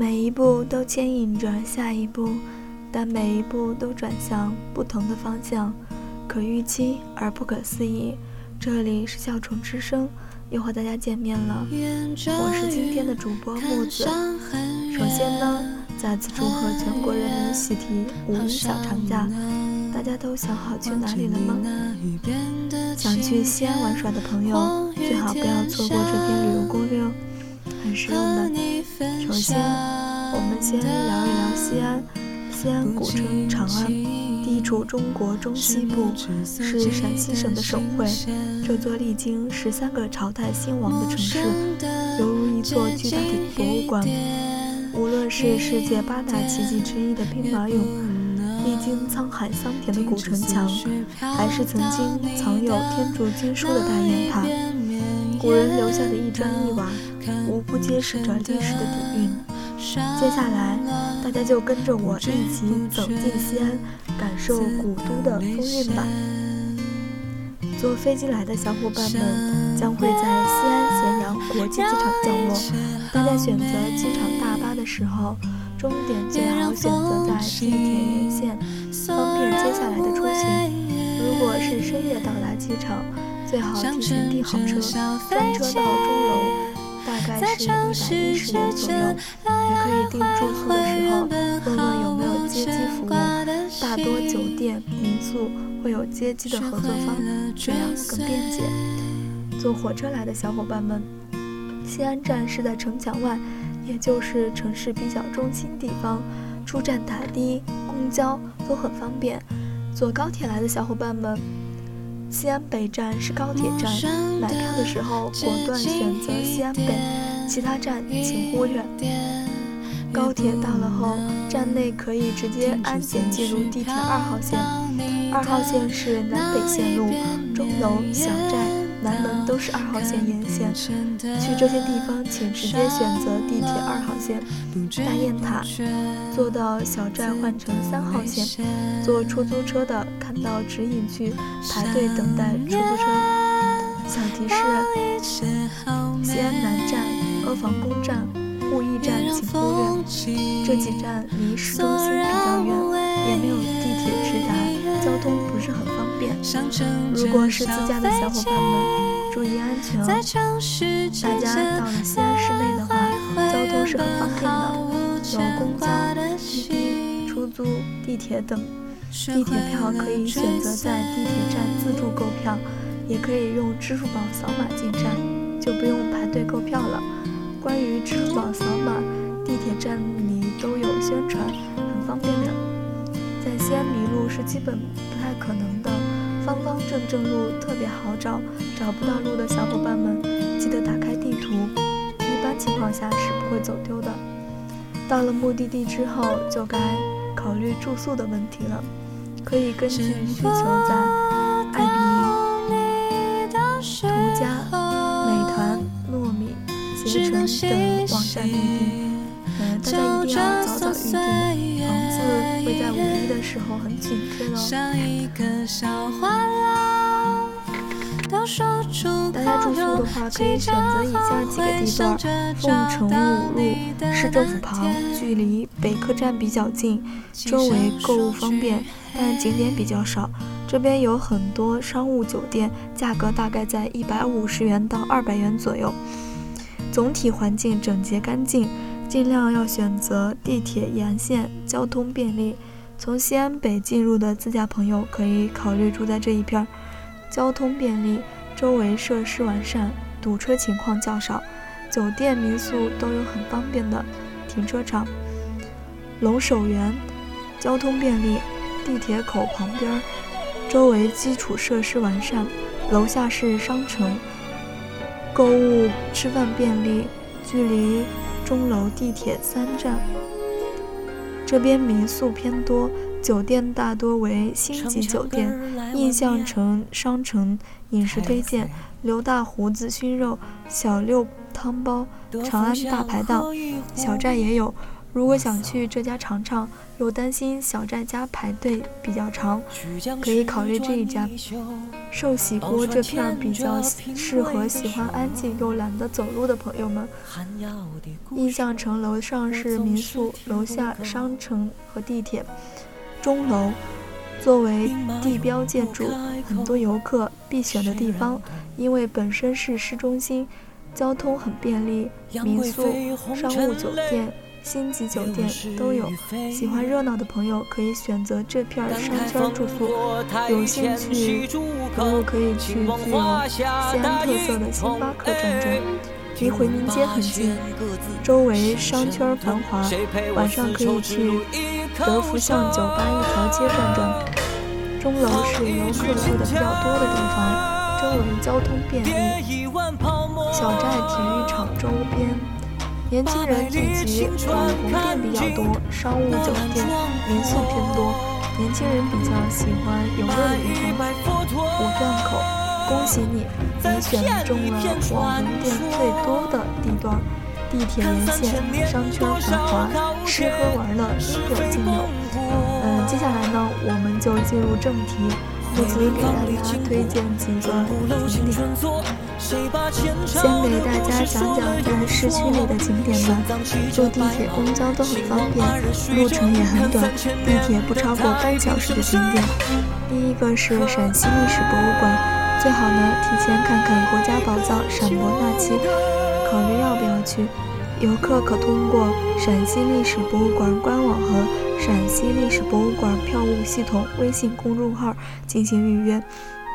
每一步都牵引着下一步，但每一步都转向不同的方向，可预期而不可思议。这里是笑宠之声，又和大家见面了，我是今天的主播木子。首先呢，再次祝贺全国人民喜提五一小长假，大家都想好去哪里了吗？想去西安玩耍的朋友，最好不要错过这篇旅游攻略哦。很实用的。首先，我们先聊一聊西安。西安古称长安，地处中国中西部，是陕西省的省会。这座历经十三个朝代兴亡的城市，犹如一座巨大的博物馆。无论是世界八大奇迹之一的兵马俑，历经沧海桑田的古城墙，还是曾经藏有天竺经书的大雁塔，古人留下的一砖一瓦。无不揭示着历史的底蕴。接下来，大家就跟着我一起走进西安，感受古都的风韵吧。坐飞机来的小伙伴们将会在西安咸阳国际机场降落。大家选择机场大巴的时候，终点最好选择在地铁沿线，方便接下来的出行。如果是深夜到达机场，最好提前订好车，专车到钟楼。大概是一百一十元左右，也可以订住宿的时候问问有没有接机服务。大多酒店、民宿会有接机的合作方，这样更便捷。坐火车来的小伙伴们，西安站是在城墙外，也就是城市比较中心地方，出站打的、公交都很方便。坐高铁来的小伙伴们。西安北站是高铁站，买票的时候果断选择西安北，其他站请忽略。高铁到了后，站内可以直接安检进入地铁二号线，二号线是南北线路，钟楼、小寨。南门都是二号线沿线，去这些地方请直接选择地铁二号线。大雁塔，坐到小寨换乘三号线。坐出租车的看到指引去排队等待出租车。小提示：西安南站、阿房宫站、驿驿站请忽略，这几站离市中心比较远，也没有地铁直达，交通不是很方便。如果是自驾的小伙伴们。注意安全哦！大家到了西安市内的话，交通是很方便的，有公交、滴滴、出租、地铁等。地铁票可以选择在地铁站自助购票，也可以用支付宝扫码进站，就不用排队购票了。关于支付宝扫码，地铁站里都有宣传，很方便的。在西安迷路是基本不太可能的。方方正正路特别好找，找不到路的小伙伴们记得打开地图，一般情况下是不会走丢的。到了目的地之后，就该考虑住宿的问题了，可以根据需求在爱彼迎、途家、美团、糯米、携程等网站预订。嗯，大家一定要早早预订，房子会在五一时候很紧缺哦。大家住宿的话，可以选择以下几个地段：凤城五路市政府旁，距离北客站比较近，周围购物方便，但景点比较少。这边有很多商务酒店，价格大概在一百五十元到二百元左右。总体环境整洁干净。尽量要选择地铁沿线，交通便利。从西安北进入的自驾朋友可以考虑住在这一片儿，交通便利，周围设施完善，堵车情况较少，酒店民宿都有很方便的停车场。龙首原，交通便利，地铁口旁边，周围基础设施完善，楼下是商城，购物吃饭便利，距离。钟楼地铁三站，这边民宿偏多，酒店大多为星级酒店。印象城商城饮食推荐：刘大胡子熏肉、小六汤包、长安大排档。小寨也有如果想去这家尝尝，又担心小寨家排队比较长，可以考虑这一家。寿喜锅这片比较适合喜欢安静又懒得走路的朋友们。印象城楼上是民宿，楼下商城和地铁。钟楼作为地标建筑，很多游客必选的地方，因为本身是市中心，交通很便利，民宿、商务酒店。星级酒店都有，喜欢热闹的朋友可以选择这片商圈住宿。有兴趣朋友可以去具有西安特色的星巴克转转，离回民街很近，周围商圈繁华。晚上可以去德福巷酒吧一条街转转。钟楼是游客住的比较多的地方，周围交通便利。小寨体育场周边。年轻人聚集，网红店比较多，商务酒店、民宿偏多。年轻人比较喜欢游乐的地方。五段口，恭喜你，你选中了网红店最多的地段。地铁沿线，商圈繁华，吃喝玩乐应有尽有。嗯，接下来呢，我们就进入正题。木子给大家推荐几个景点。先给大家讲讲在市区里的景点吧。坐地铁、公交都很方便，路程也很短，地铁不超过半小时的景点。第一个是陕西历史博物馆，最好呢提前看看国家宝藏陕博那期，考虑要不要去。游客可通过陕西历史博物馆官网和陕西历史博物馆票务系统微信公众号进行预约。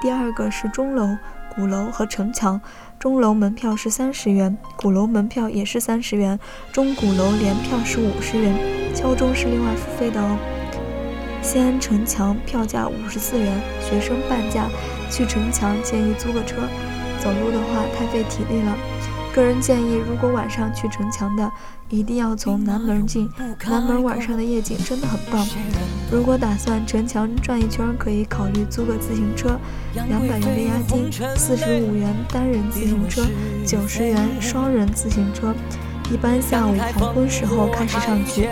第二个是钟楼。鼓楼和城墙，钟楼门票是三十元，鼓楼门票也是三十元，钟鼓楼联票是五十元，敲钟是另外付费的哦。西安城墙票价五十四元，学生半价。去城墙建议租个车，走路的话太费体力了。个人建议，如果晚上去城墙的，一定要从南门进。南门晚上的夜景真的很棒。如果打算城墙转一圈，可以考虑租个自行车，两百元的押金，四十五元单人自行车，九十元双人自行车。一般下午黄昏时候开始上去，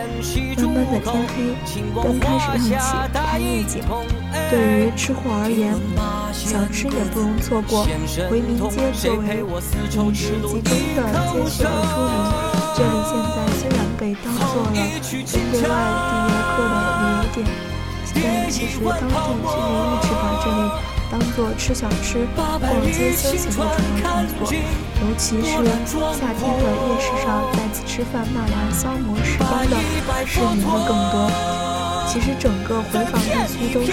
慢慢的天黑，灯开始亮起，拍夜景。对于吃货而言，小吃也不容错过。回民街作为饮食集中的街区而出名，这里现在虽然被当做了针对外地游客的旅游点，但其实当地居民一直把这里。当做吃小吃、逛街休闲的主要场所，尤其是夏天的夜市上，在此吃饭纳凉消磨时光的市民会更多。其实整个回坊地区都是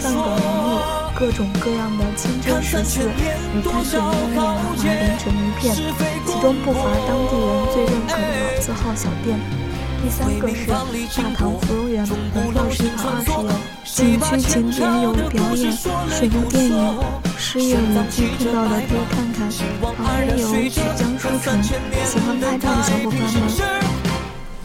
饭馆林立，各种各样的清真食肆与摊点优雅华连成一片，其中不乏当地人最认可的老字号小店。第三个是大唐芙蓉园，门票是一百二十元。景区景点有表演、水幕电影、诗乐舞剧，看到的可以看看。旁边有曲江书城，喜欢拍照的小伙伴们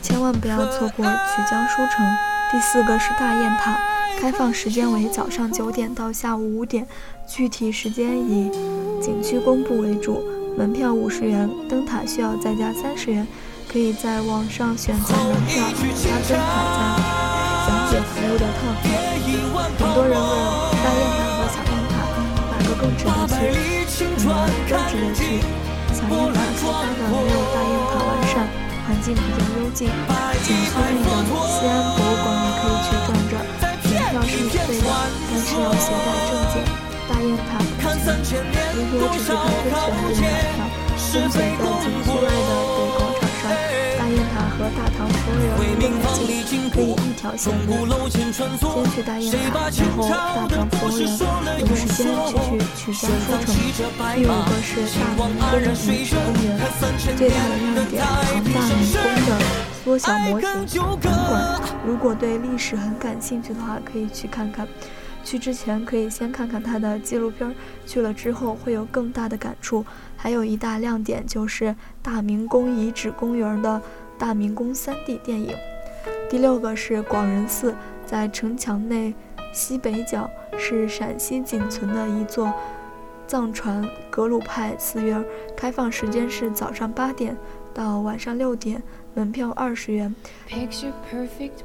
千万不要错过曲江书城。第四个是大雁塔，开放时间为早上九点到下午五点，具体时间以景区公布为主。门票五十元，灯塔需要再加三十元。可以在网上选择门票加灯塔加讲解服务的套票。很多人问大雁塔和小雁塔哪个更值得去？嗯，更值得去。小雁塔开发的没有大雁，环境比较幽静。景区内的西安博物馆也可以去转转，门票是免费的，但是要携带证件。大雁塔不行，如果只是单纯选择门票，分别在景区外的大唐芙蓉园离得很近，可以一条线路。先去大雁塔，然后大唐芙蓉园，有时间去去曲江书城。第五个是大明宫遗址公园，最大的亮点唐大明宫的缩小模型展馆。如果对历史很感兴趣的话，可以去看看。去之前可以先看看它的纪录片，去了之后会有更大的感触。还有一大亮点就是大明宫遗址公园的。大明宫 3D 电影，第六个是广仁寺，在城墙内西北角，是陕西仅存的一座藏传格鲁派寺院，开放时间是早上八点。到晚上六点。门票二十元。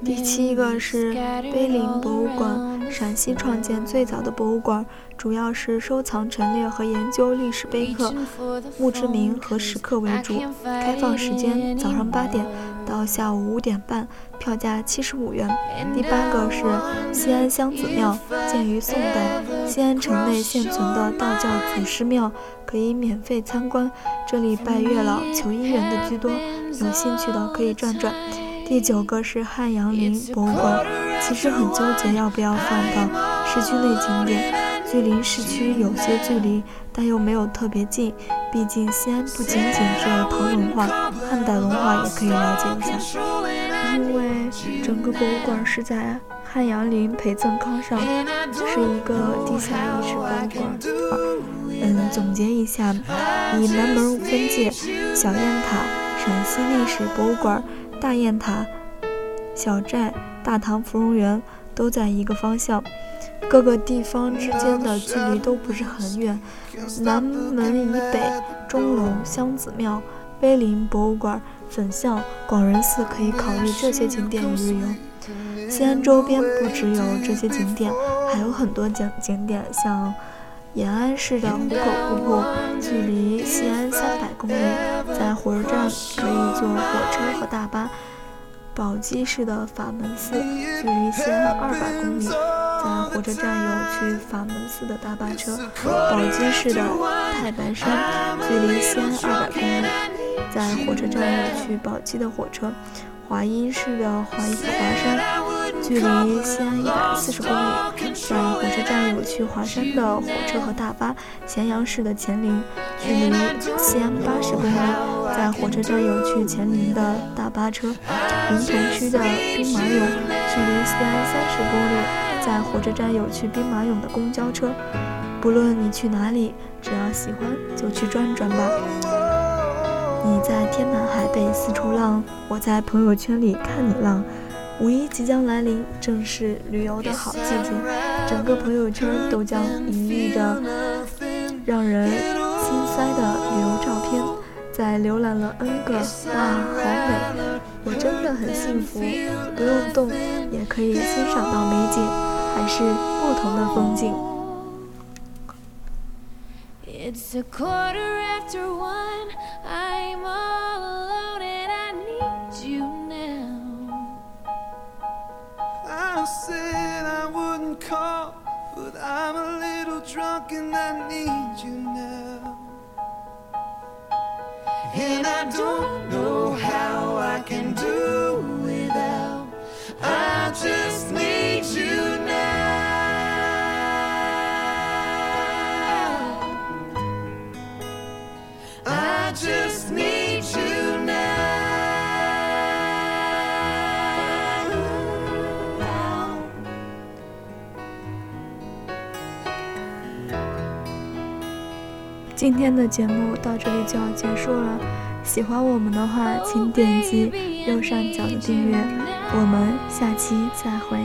第七个是碑林博物馆，陕西创建最早的博物馆，主要是收藏陈列和研究历史碑刻、墓志铭和石刻为主。开放时间早上八点到下午五点半，票价七十五元。第八个是西安香子庙，建于宋代，西安城内现存的道教祖师庙，可以免费参观。这里拜月老、求姻缘的居多。有兴趣的可以转转。第九个是汉阳陵博物馆，其实很纠结要不要放到市区内景点，距离市区有些距离，但又没有特别近。毕竟西安不仅仅只有唐文化，汉代文化也可以了解一下。因为整个博物馆是在汉阳陵陪赠康上，是一个地下遗址博物馆。嗯，总结一下，以南门分界，小雁塔。陕西历史博物馆、大雁塔、小寨、大唐芙蓉园都在一个方向，各个地方之间的距离都不是很远。南门以北，钟楼、香子庙、碑林博物馆、粉巷、广仁寺可以考虑这些景点一日游。西安周边不只有这些景点，还有很多景景点，像。延安市的壶口瀑布距离西安三百公里，在火车站可以坐火车和大巴。宝鸡市的法门寺距离西安二百公里，在火车站有去法门寺的大巴车。宝鸡市的太白山距离西安二百公里，在火车站有去宝鸡的火车。华阴市的华华山。距离西安一百四十公里，在火车站有去华山的火车和大巴。咸阳市的乾陵距离西安八十公里，在火车站有去乾陵的大巴车。临潼区的兵马俑距离西安三十公里，在火车站有去兵马俑的公交车。不论你去哪里，只要喜欢就去转转吧。你在天南海北四处浪，我在朋友圈里看你浪。五一即将来临，正是旅游的好季节，整个朋友圈都将隐匿着让人心塞的旅游照片。在浏览了 N 个“哇，好美，我真的很幸福”，不用动也可以欣赏到美景，还是不同的风景。It's a quarter after one, I'm all alone and I need you now. I said I wouldn't call, but I'm a little drunk and I need you now. And I don't know how can do without. I just need you now. I just need you now. 今天的节目到这里就要结束了，喜欢我们的话，请点击右上角的订阅，我们下期再会。